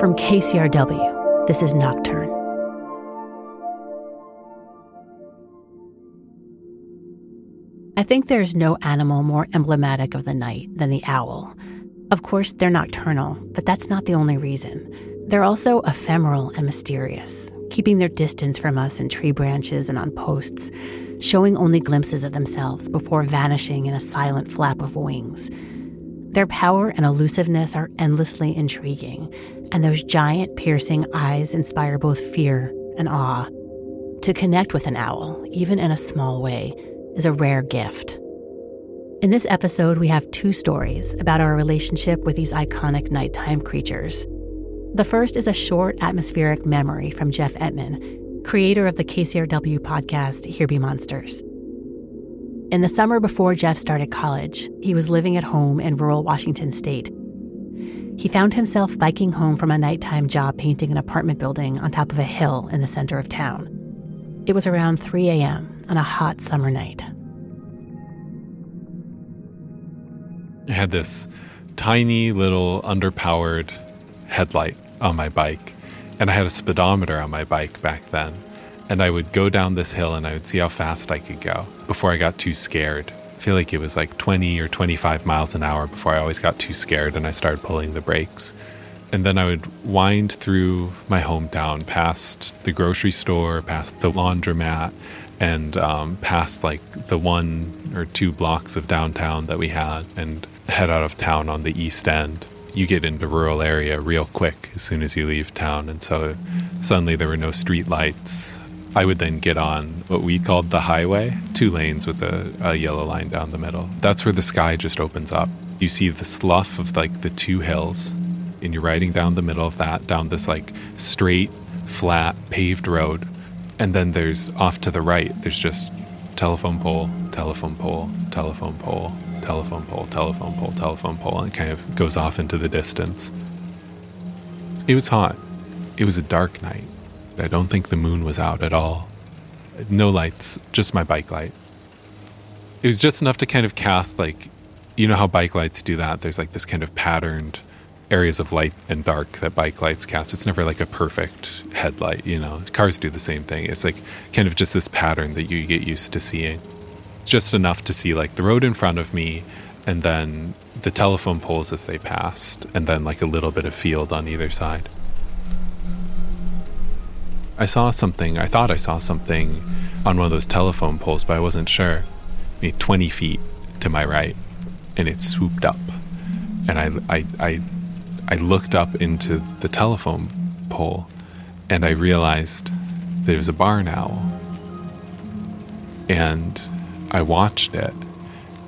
From KCRW, this is Nocturne. I think there's no animal more emblematic of the night than the owl. Of course, they're nocturnal, but that's not the only reason. They're also ephemeral and mysterious, keeping their distance from us in tree branches and on posts, showing only glimpses of themselves before vanishing in a silent flap of wings. Their power and elusiveness are endlessly intriguing, and those giant, piercing eyes inspire both fear and awe. To connect with an owl, even in a small way, is a rare gift. In this episode, we have two stories about our relationship with these iconic nighttime creatures. The first is a short atmospheric memory from Jeff Emtman, creator of the KCRW podcast Here Be Monsters. In the summer before Jeff started college, he was living at home in rural Washington state. He found himself biking home from a nighttime job painting an apartment building on top of a hill in the center of town. It was around 3 a.m. on a hot summer night. I had this tiny little underpowered headlight on my bike, and I had a speedometer on my bike back then. And I would go down this hill and I would see how fast I could go before I got too scared. I feel like it was like 20 or 25 miles an hour before I always got too scared and I started pulling the brakes. And then I would wind through my hometown, past the grocery store, past the laundromat, and um, past like the one or two blocks of downtown that we had, and head out of town on the east end you get into rural area real quick as soon as you leave town. And so suddenly there were no street lights. I would then get on what we called the highway, two lanes with a, a, yellow line down the middle. That's where the sky just opens up. You see the slough of like the two hills, and you're riding down the middle of that, down this like straight, flat, paved road. And then there's off to the right, there's just telephone pole, telephone pole, telephone pole, telephone pole, telephone pole, telephone pole, and it kind of goes off into the distance. It was hot. It was a dark night. I don't think the moon was out at all. No lights, just my bike light. It was just enough to kind of cast, like, you know how bike lights do that? There's like this kind of patterned areas of light and dark that bike lights cast. It's never like a perfect headlight, you know. Cars do the same thing. It's like kind of just this pattern that you get used to seeing It's just enough to see like the road in front of me and then the telephone poles as they passed, and then like a little bit of field on either side. I saw something, I thought I saw something on one of those telephone poles, but I wasn't sure. Maybe 20 feet to my right, and it swooped up. And I, I, I, I looked up into the telephone pole, and I realized that it was a barn owl. And I watched it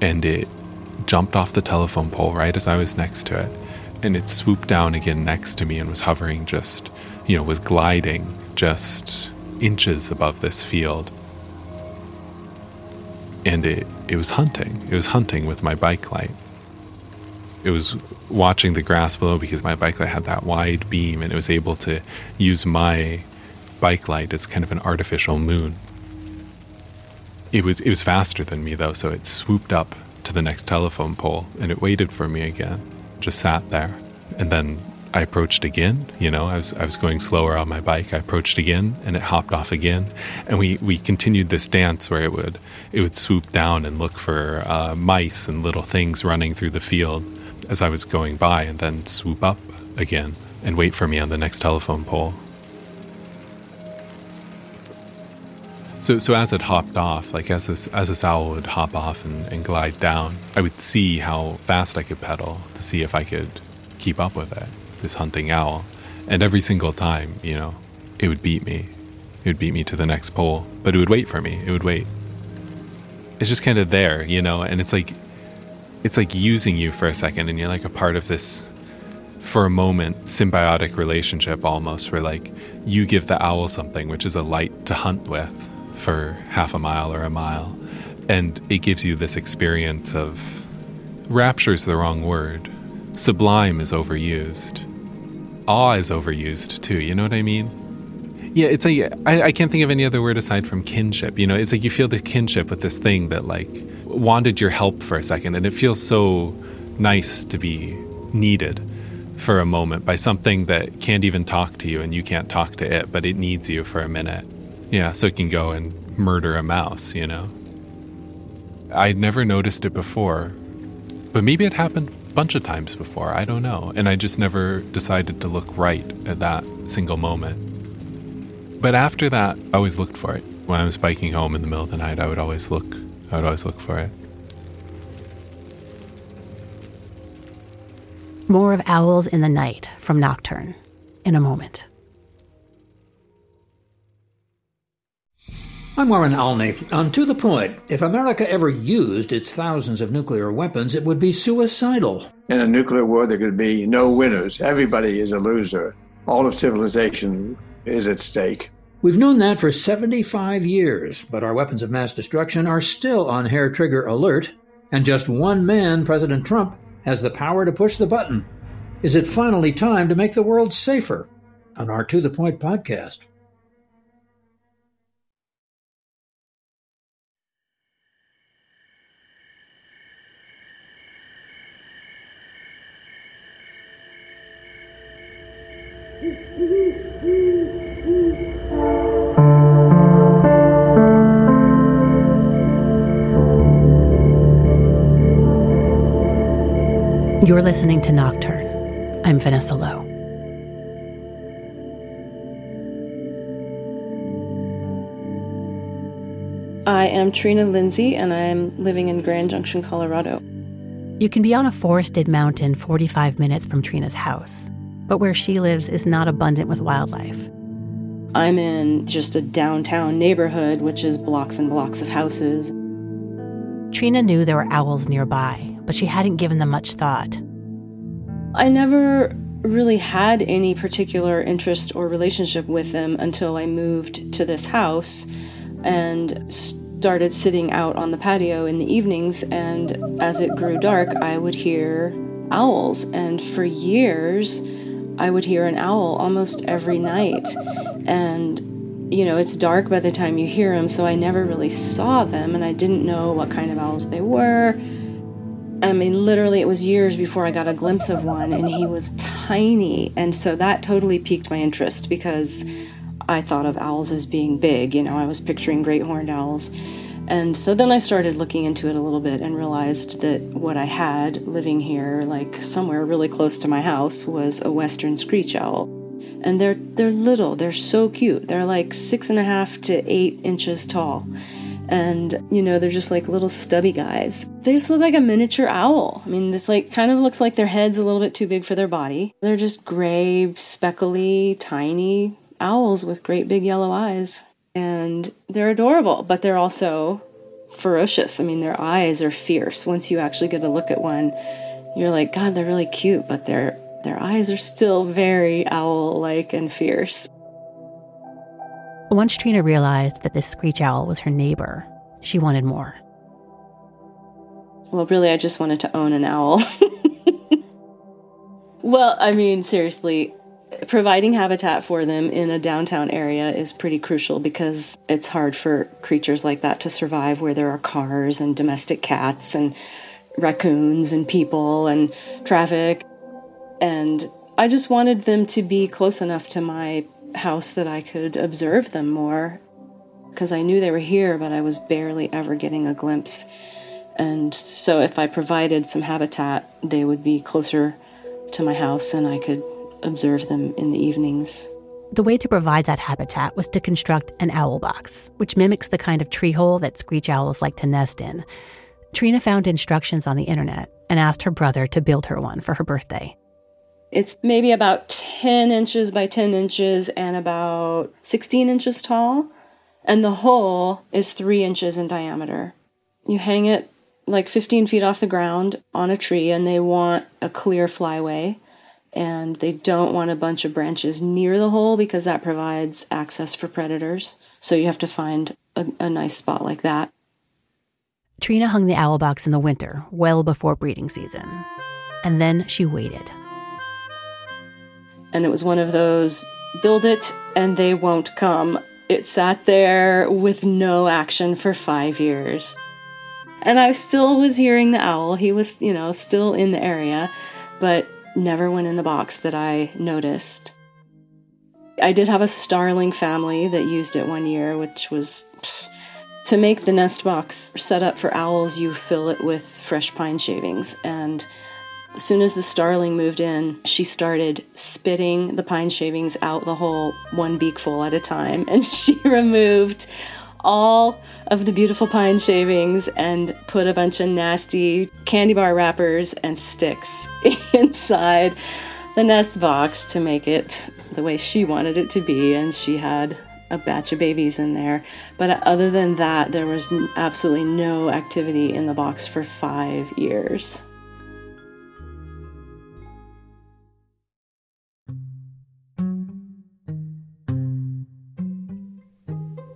and it jumped off the telephone pole right as I was next to it. And it swooped down again next to me and was hovering just, you know, was gliding just inches above this field. And it, it was hunting. It was hunting with my bike light. It was watching the grass below because my bike light had that wide beam and it was able to use my bike light as kind of an artificial moon. It was it was faster than me though, so it swooped up to the next telephone pole and it waited for me again. Just sat there. And then I approached again, you know, I was I was going slower on my bike. I approached again and it hopped off again. And we, we continued this dance where it would it would swoop down and look for uh, mice and little things running through the field as I was going by and then swoop up again and wait for me on the next telephone pole. So, so as it hopped off, like as this as this owl would hop off and, and glide down, I would see how fast I could pedal to see if I could keep up with it. This hunting owl, and every single time, you know, it would beat me. It would beat me to the next pole, but it would wait for me. It would wait. It's just kind of there, you know, and it's like it's like using you for a second, and you're like a part of this for a moment symbiotic relationship almost where like you give the owl something which is a light to hunt with for half a mile or a mile. And it gives you this experience of rapture is the wrong word. Sublime is overused. Awe is overused too. You know what I mean? Yeah, it's like I, I can't think of any other word aside from kinship. You know, it's like you feel the kinship with this thing that like wanted your help for a second, and it feels so nice to be needed for a moment by something that can't even talk to you and you can't talk to it, but it needs you for a minute. Yeah, so it can go and murder a mouse, you know? I'd never noticed it before, but maybe it happened bunch of times before. I don't know. And I just never decided to look right at that single moment. But after that, I always looked for it. When I was biking home in the middle of the night, I would always look. I would always look for it. More of Owls in the Night from Nocturne in a moment. I'm Warren Olney. On To the Point, if America ever used its thousands of nuclear weapons, it would be suicidal. In a nuclear war, there could be no winners. Everybody is a loser. All of civilization is at stake. We've known that for 75 years, but our weapons of mass destruction are still on hair trigger alert, and just one man, President Trump, has the power to push the button. Is it finally time to make the world safer? On our To the Point podcast. You're listening to Nocturne. I'm Vanessa Lowe. I am Trina Lindsay, and I'm living in Grand Junction, Colorado. You can be on a forested mountain 45 minutes from Trina's house, but where she lives is not abundant with wildlife. I'm in just a downtown neighborhood, which is blocks and blocks of houses. Trina knew there were owls nearby, but she hadn't given them much thought. I never really had any particular interest or relationship with them until I moved to this house and started sitting out on the patio in the evenings. And as it grew dark, I would hear owls. And for years, I would hear an owl almost every night. And you know, it's dark by the time you hear them, so I never really saw them and I didn't know what kind of owls they were. I mean, literally, it was years before I got a glimpse of one, and he was tiny. And so that totally piqued my interest because I thought of owls as being big. You know, I was picturing great horned owls. And so then I started looking into it a little bit and realized that what I had living here, like somewhere really close to my house, was a western screech owl. And they're they're little, they're so cute. They're like six and a half to eight inches tall and you know they're just like little stubby guys. They just look like a miniature owl. I mean this like kind of looks like their head's a little bit too big for their body. They're just gray speckly tiny owls with great big yellow eyes. And they're adorable but they're also ferocious. I mean their eyes are fierce. Once you actually get a look at one you're like god they're really cute but their their eyes are still very owl like and fierce once Trina realized that this screech owl was her neighbor, she wanted more. Well, really, I just wanted to own an owl. well, I mean, seriously, providing habitat for them in a downtown area is pretty crucial because it's hard for creatures like that to survive where there are cars and domestic cats and raccoons and people and traffic. And I just wanted them to be close enough to my house that I could observe them more because I knew they were here, but I was barely ever getting a glimpse. And so, if I provided some habitat, they would be closer to my house and I could observe them in the evenings. The way to provide that habitat was to construct an owl box, which mimics the kind of tree hole that screech owls like to nest in. Trina found instructions on the internet and asked her brother to build her one for her birthday. It's maybe about 10 inches by 10 inches and about 16 inches tall. And the hole is three inches in diameter. You hang it like 15 feet off the ground on a tree, and they want a clear flyway. And they don't want a bunch of branches near the hole because that provides access for predators. So you have to find a, a nice spot like that. Trina hung the owl box in the winter, well before breeding season. And then she waited. And it was one of those build it and they won't come. It sat there with no action for five years. And I still was hearing the owl. He was, you know, still in the area, but never went in the box that I noticed. I did have a starling family that used it one year, which was to make the nest box set up for owls, you fill it with fresh pine shavings. And as soon as the starling moved in, she started spitting the pine shavings out the hole, one beakful at a time. And she removed all of the beautiful pine shavings and put a bunch of nasty candy bar wrappers and sticks inside the nest box to make it the way she wanted it to be. And she had a batch of babies in there. But other than that, there was absolutely no activity in the box for five years.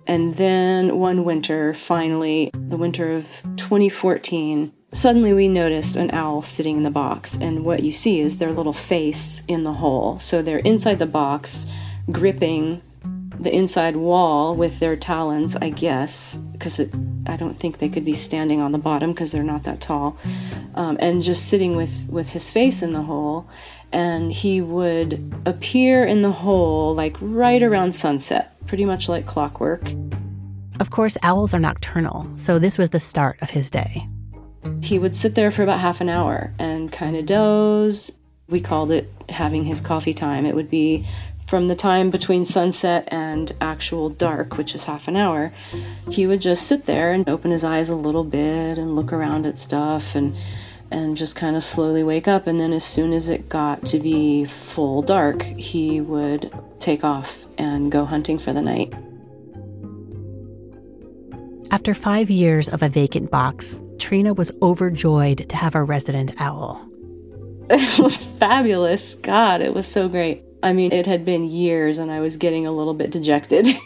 And then one winter, finally, the winter of 2014, suddenly we noticed an owl sitting in the box. And what you see is their little face in the hole. So they're inside the box, gripping the inside wall with their talons, I guess, because I don't think they could be standing on the bottom because they're not that tall, um, and just sitting with, with his face in the hole. And he would appear in the hole like right around sunset pretty much like clockwork. Of course, owls are nocturnal, so this was the start of his day. He would sit there for about half an hour and kind of doze. We called it having his coffee time. It would be from the time between sunset and actual dark, which is half an hour. He would just sit there and open his eyes a little bit and look around at stuff and and just kind of slowly wake up. And then, as soon as it got to be full dark, he would take off and go hunting for the night. After five years of a vacant box, Trina was overjoyed to have a resident owl. It was fabulous. God, it was so great. I mean, it had been years and I was getting a little bit dejected.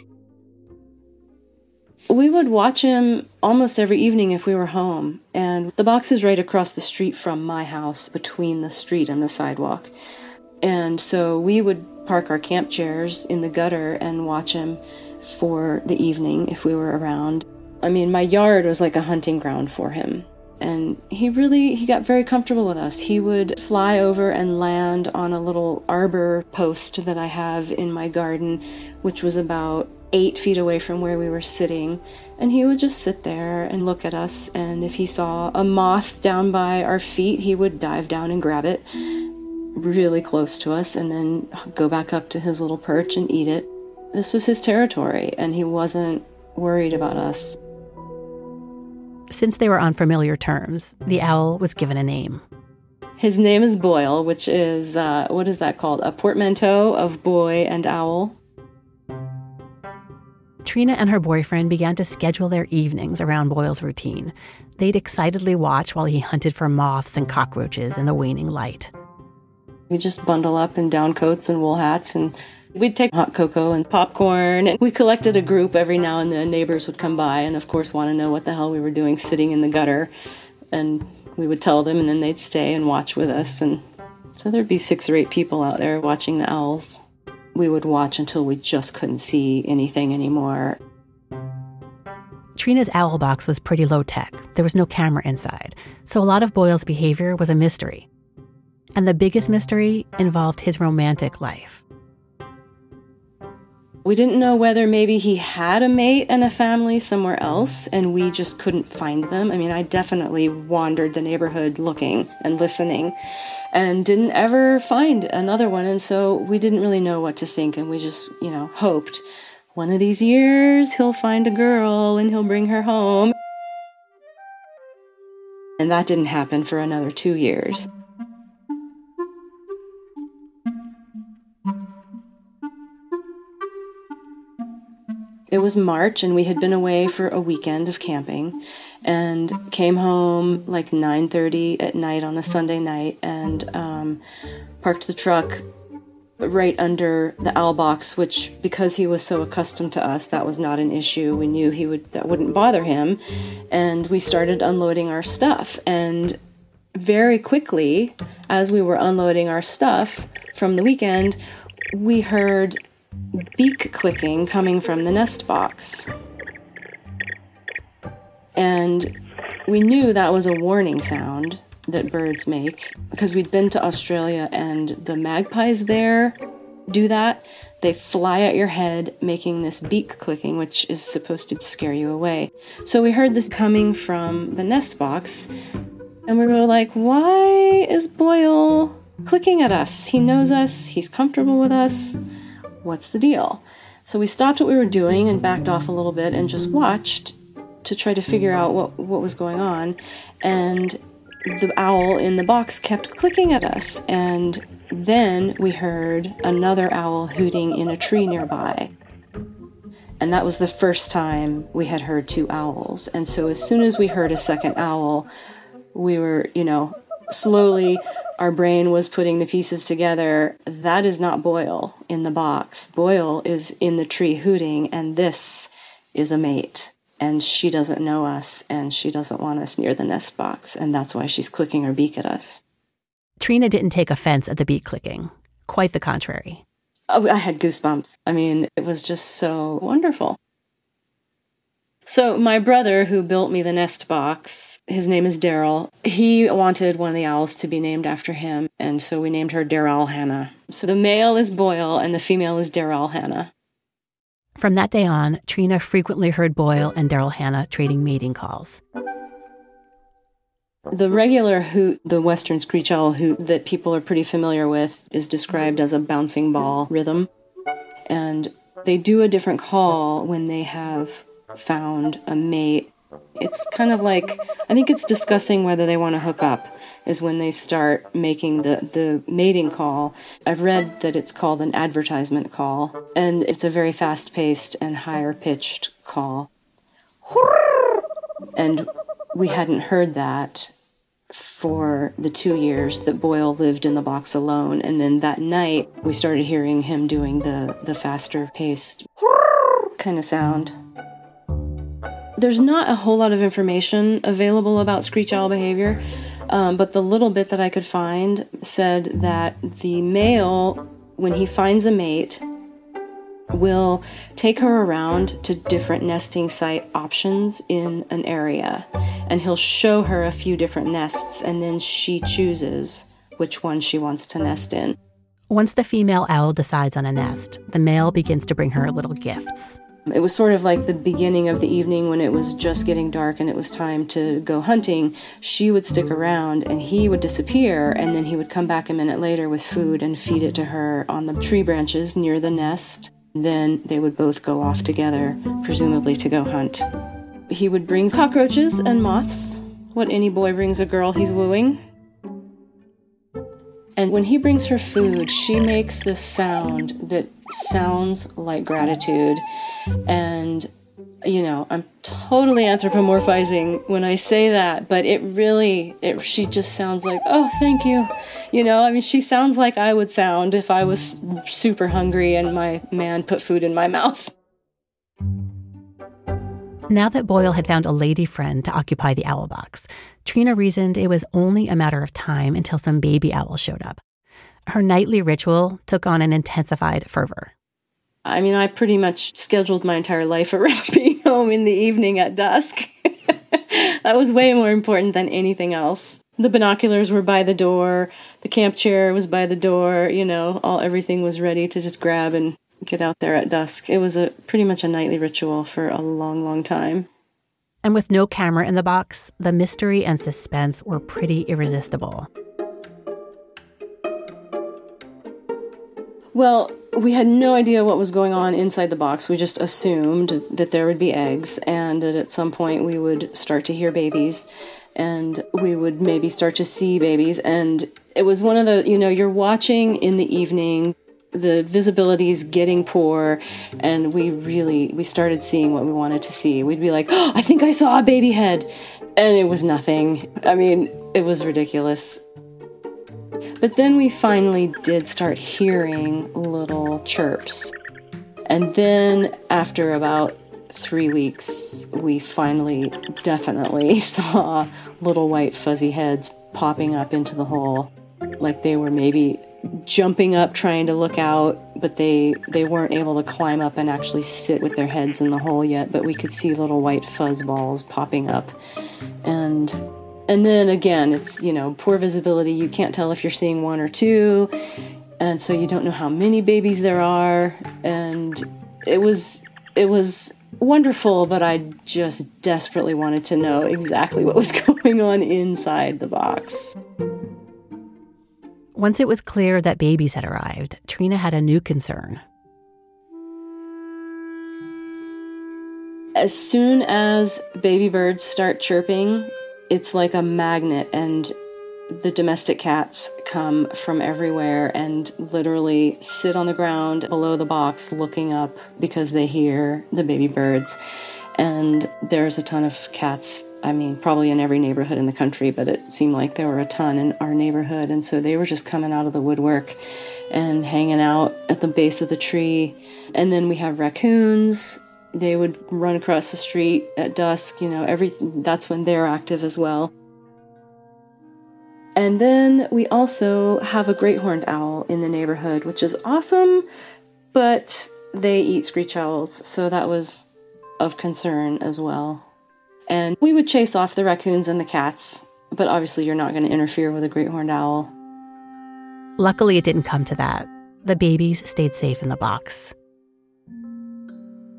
We would watch him almost every evening if we were home, and the box is right across the street from my house, between the street and the sidewalk. And so we would park our camp chairs in the gutter and watch him for the evening if we were around. I mean, my yard was like a hunting ground for him. And he really he got very comfortable with us. He would fly over and land on a little arbor post that I have in my garden, which was about eight feet away from where we were sitting, and he would just sit there and look at us. And if he saw a moth down by our feet, he would dive down and grab it really close to us and then go back up to his little perch and eat it. This was his territory, and he wasn't worried about us. Since they were on familiar terms, the owl was given a name. His name is Boyle, which is, uh, what is that called? A portmanteau of boy and owl. Trina and her boyfriend began to schedule their evenings around Boyle's routine. They'd excitedly watch while he hunted for moths and cockroaches in the waning light. We just bundle up in down coats and wool hats and We'd take hot cocoa and popcorn, and we collected a group every now and then. Neighbors would come by and, of course, want to know what the hell we were doing sitting in the gutter. And we would tell them, and then they'd stay and watch with us. And so there'd be six or eight people out there watching the owls we would watch until we just couldn't see anything anymore. Trina's owl box was pretty low tech. There was no camera inside, so a lot of Boyle's behavior was a mystery. And the biggest mystery involved his romantic life. We didn't know whether maybe he had a mate and a family somewhere else and we just couldn't find them. I mean, I definitely wandered the neighborhood looking and listening and didn't ever find another one. And so we didn't really know what to think. And we just, you know, hoped one of these years he'll find a girl and he'll bring her home. And that didn't happen for another two years. It was March and we had been away for a weekend of camping and came home like 9:30 at night on a Sunday night and um, parked the truck right under the owl box which because he was so accustomed to us that was not an issue. We knew he would that wouldn't bother him. And we started unloading our stuff and very quickly as we were unloading our stuff from the weekend we heard beak clicking coming from the nest box. And we knew that was a warning sound that birds make because we'd been to Australia and the magpies there do that. They fly at your head, making this beak clicking, which is supposed to scare you away. So we heard this coming from the nest box, and we were like, why is Boyle clicking at us? He knows us, he's comfortable with us. What's the deal? So we stopped what we were doing and backed off a little bit and just watched to try to figure out what, what was going on. And the owl in the box kept clicking at us. And then we heard another owl hooting in a tree nearby. And that was the first time we had heard two owls. And so as soon as we heard a second owl, we were, you know, slowly our brain was putting the pieces together. That is not Boyle in the box. Boyle is in the tree hooting, and this is a mate and she doesn't know us and she doesn't want us near the nest box. And that's why she's clicking her beak at us. Trina didn't take offense at the beak clicking. Quite the contrary. Oh, I had goosebumps. I mean, it was just so wonderful. So, my brother, who built me the nest box, his name is Daryl. He wanted one of the owls to be named after him, and so we named her Daryl Hannah. So, the male is Boyle and the female is Daryl Hannah. From that day on, Trina frequently heard Boyle and Daryl Hannah trading mating calls. The regular hoot, the western screech owl hoot that people are pretty familiar with, is described as a bouncing ball rhythm. And they do a different call when they have found a mate it's kind of like I think it's discussing whether they want to hook up is when they start making the the mating call. I've read that it's called an advertisement call and it's a very fast-paced and higher pitched call. And we hadn't heard that for the 2 years that Boyle lived in the box alone and then that night we started hearing him doing the the faster paced kind of sound. There's not a whole lot of information available about screech owl behavior, um, but the little bit that I could find said that the male, when he finds a mate, will take her around to different nesting site options in an area. And he'll show her a few different nests, and then she chooses which one she wants to nest in. Once the female owl decides on a nest, the male begins to bring her little gifts. It was sort of like the beginning of the evening when it was just getting dark and it was time to go hunting. She would stick around and he would disappear, and then he would come back a minute later with food and feed it to her on the tree branches near the nest. Then they would both go off together, presumably to go hunt. He would bring cockroaches and moths, what any boy brings a girl he's wooing. And when he brings her food, she makes this sound that sounds like gratitude. And, you know, I'm totally anthropomorphizing when I say that, but it really, it, she just sounds like, oh, thank you. You know, I mean, she sounds like I would sound if I was super hungry and my man put food in my mouth. Now that Boyle had found a lady friend to occupy the owl box, Trina reasoned it was only a matter of time until some baby owl showed up. Her nightly ritual took on an intensified fervor. I mean, I pretty much scheduled my entire life around being home in the evening at dusk. that was way more important than anything else. The binoculars were by the door, the camp chair was by the door, you know, all everything was ready to just grab and get out there at dusk. It was a pretty much a nightly ritual for a long, long time. And with no camera in the box, the mystery and suspense were pretty irresistible. Well, we had no idea what was going on inside the box. We just assumed that there would be eggs and that at some point we would start to hear babies and we would maybe start to see babies. And it was one of the, you know, you're watching in the evening, the visibility is getting poor and we really we started seeing what we wanted to see. We'd be like oh, i think i saw a baby head. And it was nothing. I mean it was ridiculous. But then we finally did start hearing little chirps. And then after about three weeks we finally definitely saw little white fuzzy heads popping up into the hole like they were maybe jumping up trying to look out but they they weren't able to climb up and actually sit with their heads in the hole yet but we could see little white fuzz balls popping up and And then again, it's, you know, poor visibility. You can't tell if you're seeing one or two. And so you don't know how many babies there are. And it was, it was wonderful, but I just desperately wanted to know exactly what was going on inside the box. Once it was clear that babies had arrived, Trina had a new concern. As soon as baby birds start chirping, it's like a magnet, and the domestic cats come from everywhere and literally sit on the ground below the box looking up because they hear the baby birds. And there's a ton of cats, I mean, probably in every neighborhood in the country, but it seemed like there were a ton in our neighborhood. And so they were just coming out of the woodwork and hanging out at the base of the tree. And then we have raccoons they would run across the street at dusk, you know, every that's when they're active as well. And then we also have a great horned owl in the neighborhood, which is awesome, but they eat screech owls, so that was of concern as well. And we would chase off the raccoons and the cats, but obviously you're not going to interfere with a great horned owl. Luckily, it didn't come to that. The babies stayed safe in the box.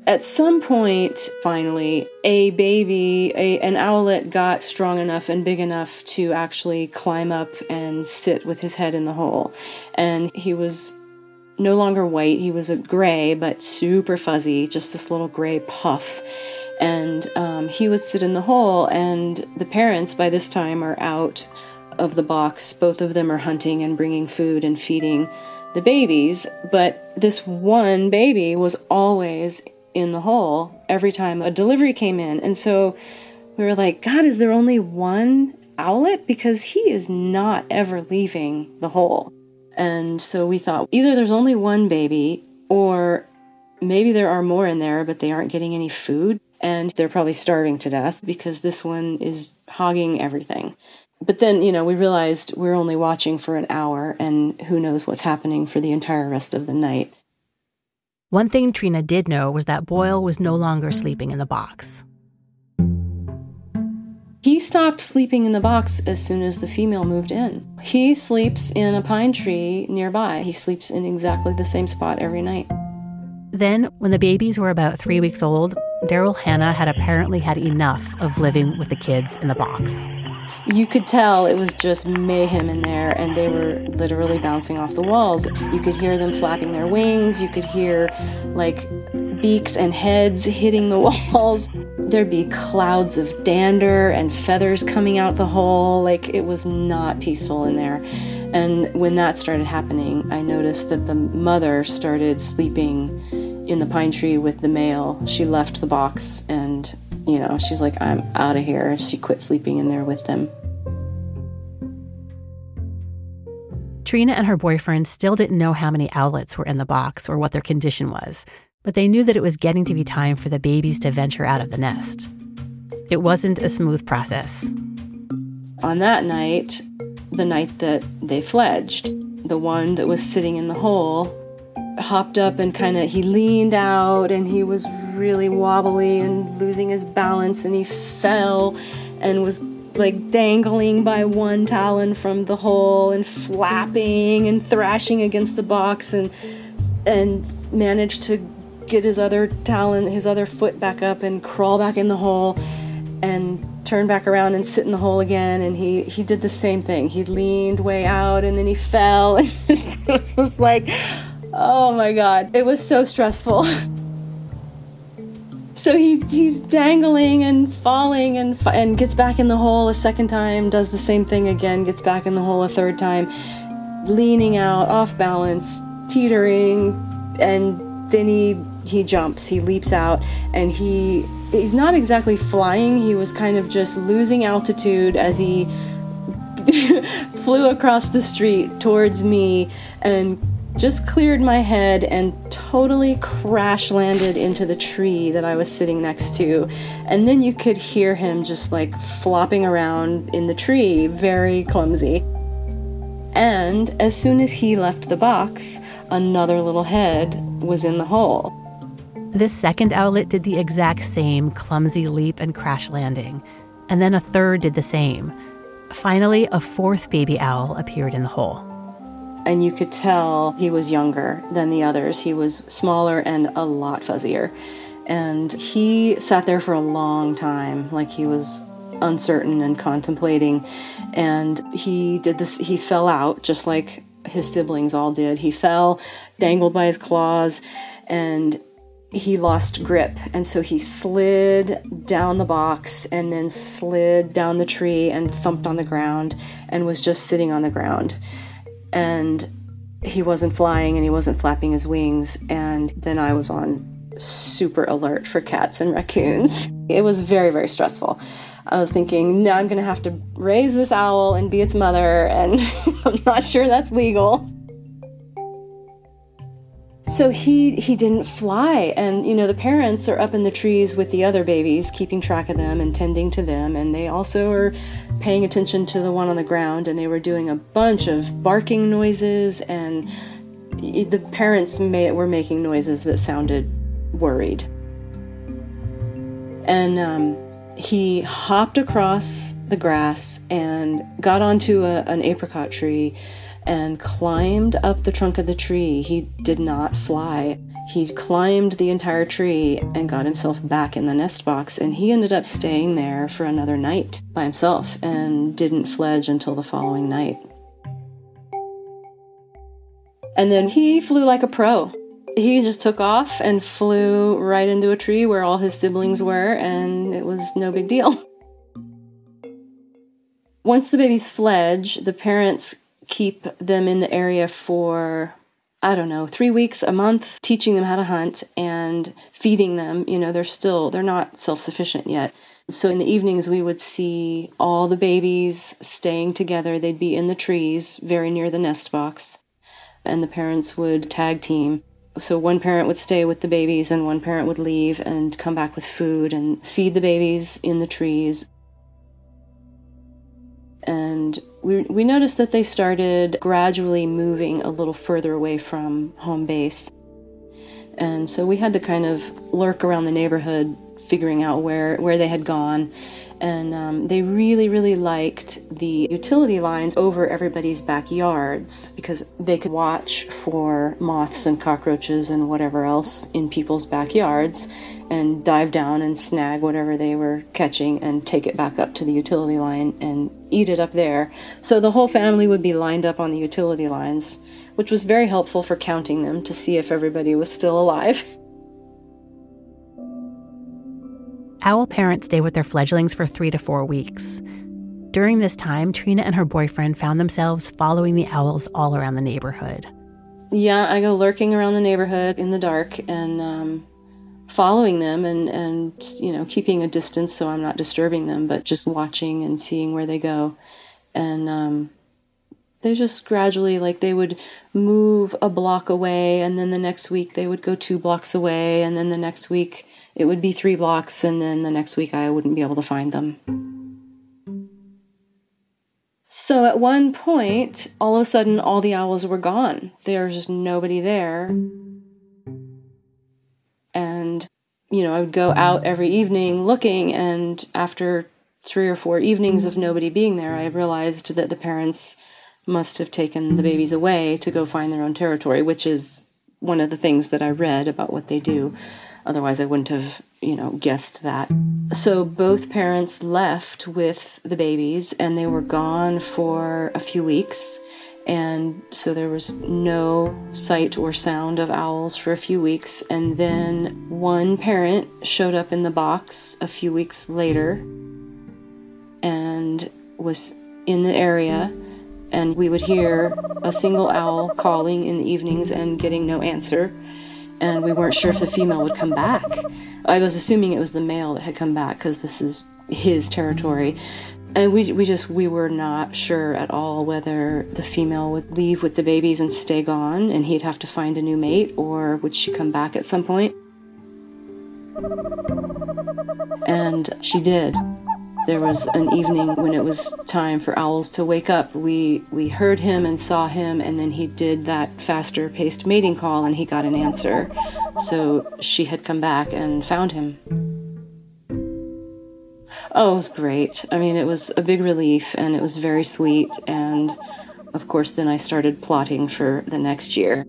At some point, finally, a baby, a, an owlet got strong enough and big enough to actually climb up and sit with his head in the hole. And he was no longer white, he was a gray, but super fuzzy, just this little gray puff. And um, he would sit in the hole, and the parents by this time are out of the box. Both of them are hunting and bringing food and feeding the babies, but this one baby was always in the hole every time a delivery came in. And so we were like, God, is there only one owlet? Because he is not ever leaving the hole. And so we thought either there's only one baby or maybe there are more in there, but they aren't getting any food and they're probably starving to death because this one is hogging everything. But then, you know, we realized we're only watching for an hour and who knows what's happening for the entire rest of the night. One thing Trina did know was that Boyle was no longer sleeping in the box. He stopped sleeping in the box as soon as the female moved in. He sleeps in a pine tree nearby. He sleeps in exactly the same spot every night. Then, when the babies were about three weeks old, Daryl Hannah had apparently had enough of living with the kids in the box you could tell it was just mayhem in there and they were literally bouncing off the walls. You could hear them flapping their wings, you could hear like beaks and heads hitting the walls. There'd be clouds of dander and feathers coming out the hole. Like it was not peaceful in there. And when that started happening, I noticed that the mother started sleeping in the pine tree with the male. She left the box and you know, she's like, I'm out of here. She quit sleeping in there with them. Trina and her boyfriend still didn't know how many owlets were in the box or what their condition was, but they knew that it was getting to be hmm. time for the babies to venture out of the nest. It wasn't a smooth process. On that night, the night that they fledged, the one that was sitting in the hole hopped up and kind of he leaned out and he was really wobbly and losing his balance and he fell and was like dangling by one talon from the hole and flapping and thrashing against the box and and managed to get his other talon his other foot back up and crawl back in the hole and turn back around and sit in the hole again and he he did the same thing he leaned way out and then he fell it was like Oh my god. It was so stressful. so he, he's dangling and falling and, and gets back in the hole a second time, does the same thing again, gets back in the hole a third time, leaning out, off balance, teetering, and then he he jumps, he leaps out, and he he's not exactly flying, he was kind of just losing altitude as he flew across the street towards me and just cleared my head and totally crash landed into the tree that I was sitting next to. And then you could hear him just like flopping around in the tree, very clumsy. And as soon as he left the box, another little head was in the hole. This second owlet did the exact same clumsy leap and crash landing. And then a third did the same. Finally, a fourth baby owl appeared in the hole. And you could tell he was younger than the others. He was smaller and a lot fuzzier. And he sat there for a long time, like he was uncertain and contemplating. And he did this, he fell out just like his siblings all did. He fell, dangled by his claws, and he lost grip. And so he slid down the box and then slid down the tree and thumped on the ground and was just sitting on the ground. And he wasn't flying and he wasn't flapping his wings. And then I was on super alert for cats and raccoons. It was very, very stressful. I was thinking, no, I'm going to have to raise this owl and be its mother, and I'm not sure that's legal. So he he didn't fly, and you know the parents are up in the trees with the other babies, keeping track of them and tending to them, and they also are paying attention to the one on the ground, and they were doing a bunch of barking noises, and the parents may, were making noises that sounded worried. And um, he hopped across the grass and got onto a, an apricot tree and climbed up the trunk of the tree. He did not fly. He climbed the entire tree and got himself back in the nest box, and he ended up staying there for another night by himself and didn't fledge until the following night. And then he flew like a pro he just took off and flew right into a tree where all his siblings were, and it was no big deal. Once the babies fledge, the parents keep them in the area for, I don't know, three weeks, a month, teaching them how to hunt and feeding them. You know, they're still, they're not self sufficient yet. So in the evenings, we would see all the babies staying together. They'd be in the trees very near the nest box, and the parents would tag team so one parent would stay with the babies and one parent would leave and come back with food and feed the babies in the trees. And we, we noticed that they started gradually moving a little further away from home base. And so we had to kind of lurk around the neighborhood figuring out where, where they had gone and um, they really, really liked the utility lines over everybody's backyards because they could watch for moths and cockroaches and whatever else in people's backyards and dive down and snag whatever they were catching and take it back up to the utility line and eat it up there. So the whole family would be lined up on the utility lines, which was very helpful for counting them to see if everybody was still alive. Owl parents stay with their fledglings for three to four weeks. During this time, Trina and her boyfriend found themselves following the owls all around the neighborhood. Yeah, I go lurking around the neighborhood in the dark and um, following them and, and, you know, keeping a distance so I'm not disturbing them, but just watching and seeing where they go. And um, they just gradually, like, they would move a block away, and then the next week they would go two blocks away, and then the next week it would be three blocks, and then the next week I wouldn't be able to find them. So at one point, all of a sudden, all the owls were gone. There's nobody there. You know, I would go out every evening looking, and after three or four evenings of nobody being there, I realized that the parents must have taken the babies away to go find their own territory, which is one of the things that I read about what they do. Otherwise, I wouldn't have, you know, guessed that. So both parents left with the babies and they were gone for a few weeks. And so there was no sight or sound of owls for a few weeks. And then one parent showed up in the box a few weeks later and was in the area. And we would hear a single owl calling in the evenings and getting no answer and we weren't sure if the female would come back. I was assuming it was the male that had come back because this is his territory. And we, we just we were not sure at all whether the female would leave with the babies and stay gone and he'd have to find a new mate or would she come back at some point. And she did there was an evening when it was time for owls to wake up. We we heard him and saw him, and then he did that faster paced mating call, and he got an answer. So she had come back and found him. Oh, it was great. I mean, it was a big relief and it was very sweet. And of course, then I started plotting for the next year.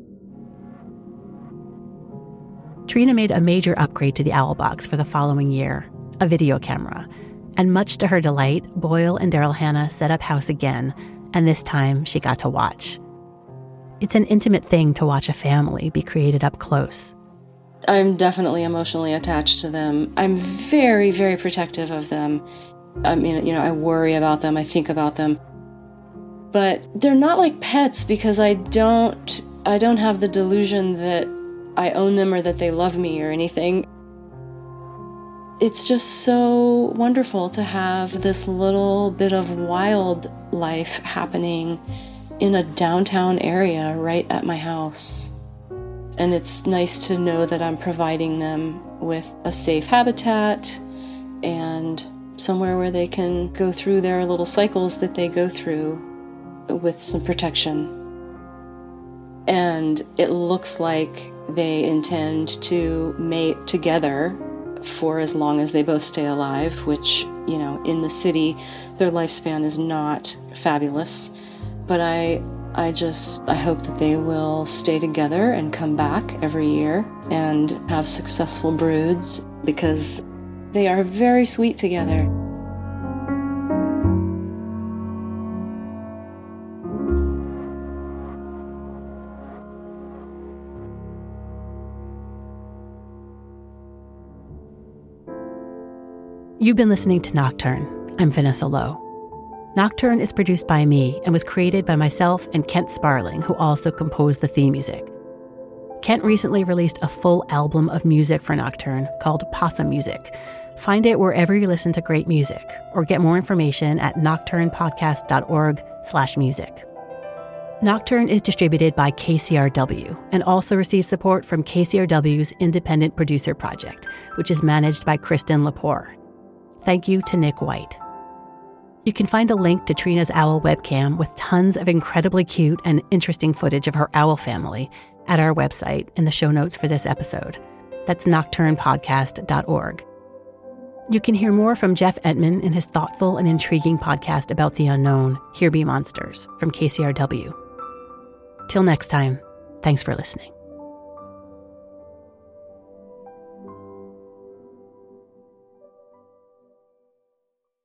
Trina made a major upgrade to the Owl Box for the following year a video camera. And much to her delight, Boyle and Daryl Hannah set up house again, and this time she got to watch. It's an intimate thing to watch a family be created up close. I'm definitely emotionally attached to them. I'm very, very protective of them. I mean, you know, I worry about them, I think about them. But they're not like pets because I don't I don't have the delusion that I own them or that they love me or anything. It's just so wonderful to have this little bit of wildlife happening in a downtown area right at my house. And it's nice to know that I'm providing them with a safe habitat and somewhere where they can go through their little cycles that they go through with some protection. And it looks like they intend to mate together for as long as they both stay alive, which, you know, in the city, their lifespan is not fabulous. But I I just I hope that they will stay together and come back every year and have successful broods because they are very sweet together. You've been listening to Nocturne. I'm Vanessa Lowe. Nocturne is produced by me and was created by myself and Kent Sparling, who also composed the theme music. Kent recently released a full album of music for Nocturne called Possum Music. Find it wherever you listen to great music, or get more information at nocturnepodcast.org slash music. Nocturne is distributed by KCRW and also receives support from KCRW's Independent Producer Project, which is managed by Kristen Lepore. Thank you to Nick White. You can find a link to Trina's owl webcam with tons of incredibly cute and interesting footage of her owl family at our website in the show notes for this episode. That's nocturnepodcast.org. You can hear more from Jeff Emtman in his thoughtful and intriguing podcast about the unknown, Here Be Monsters, from KCRW. Till next time, thanks for listening.